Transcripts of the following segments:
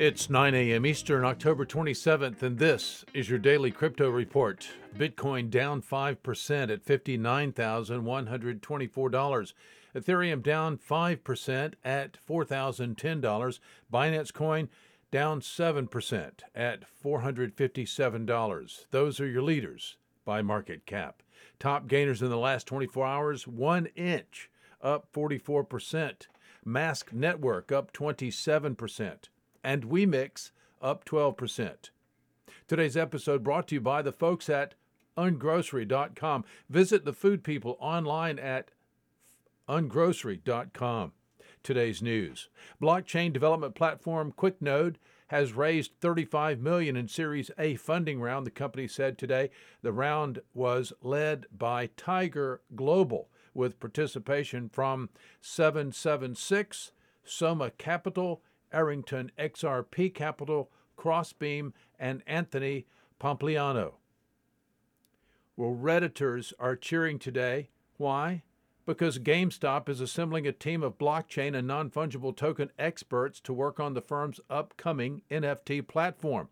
It's 9 a.m. Eastern, October 27th, and this is your daily crypto report. Bitcoin down 5% at $59,124. Ethereum down 5% at $4,010. Binance Coin down 7% at $457. Those are your leaders by market cap. Top gainers in the last 24 hours 1 inch up 44%. Mask Network up 27% and WeMix up 12%. Today's episode brought to you by the folks at ungrocery.com. Visit the food people online at ungrocery.com. Today's news. Blockchain development platform QuickNode has raised 35 million in Series A funding round, the company said today. The round was led by Tiger Global with participation from 776, Soma Capital, Arrington XRP Capital, Crossbeam, and Anthony Pompliano. Well, Redditors are cheering today. Why? Because GameStop is assembling a team of blockchain and non fungible token experts to work on the firm's upcoming NFT platform.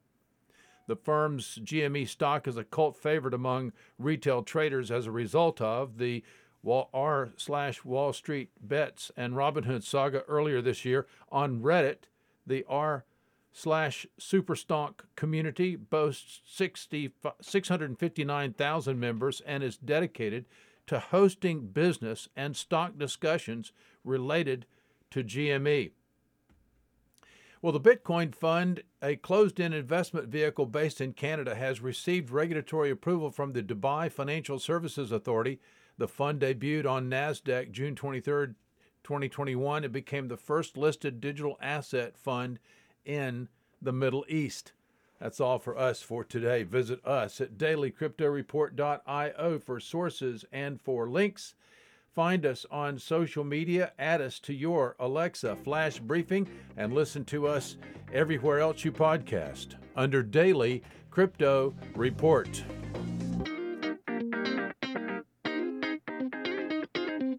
The firm's GME stock is a cult favorite among retail traders as a result of the r slash Wall Street bets and Robinhood saga earlier this year on Reddit. The r slash Superstonk community boasts 60, 659,000 members and is dedicated to hosting business and stock discussions related to GME. Well, the Bitcoin Fund, a closed-end investment vehicle based in Canada, has received regulatory approval from the Dubai Financial Services Authority the fund debuted on NASDAQ June 23, 2021. It became the first listed digital asset fund in the Middle East. That's all for us for today. Visit us at dailycryptoreport.io for sources and for links. Find us on social media, add us to your Alexa flash briefing, and listen to us everywhere else you podcast under Daily Crypto Report.